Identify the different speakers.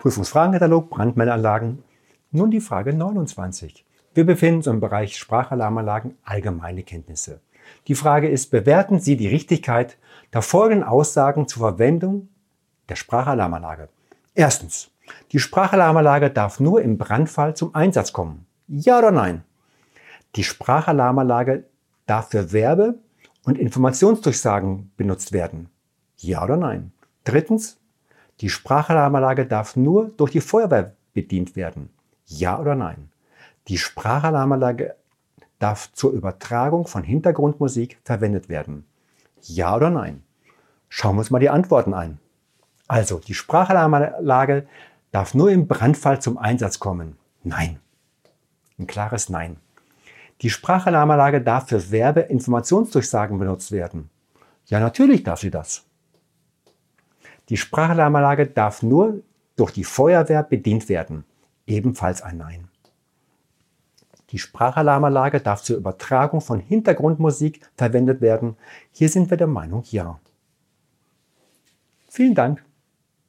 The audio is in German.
Speaker 1: Prüfungsfragenkatalog Brandmeldeanlagen. Nun die Frage 29. Wir befinden uns im Bereich Sprachalarmanlagen allgemeine Kenntnisse. Die Frage ist, bewerten Sie die Richtigkeit der folgenden Aussagen zur Verwendung der Sprachalarmanlage. Erstens. Die Sprachalarmanlage darf nur im Brandfall zum Einsatz kommen. Ja oder nein? Die Sprachalarmanlage darf für Werbe- und Informationsdurchsagen benutzt werden. Ja oder nein? Drittens. Die Sprachalarmanlage darf nur durch die Feuerwehr bedient werden. Ja oder nein? Die Sprachalarmanlage darf zur Übertragung von Hintergrundmusik verwendet werden. Ja oder nein? Schauen wir uns mal die Antworten ein. Also, die Sprachalarmanlage darf nur im Brandfall zum Einsatz kommen. Nein. Ein klares Nein. Die Sprachalarmanlage darf für Werbeinformationsdurchsagen benutzt werden. Ja, natürlich darf sie das. Die Sprachalarmanlage darf nur durch die Feuerwehr bedient werden. Ebenfalls ein Nein. Die Sprachalarmanlage darf zur Übertragung von Hintergrundmusik verwendet werden. Hier sind wir der Meinung Ja. Vielen Dank.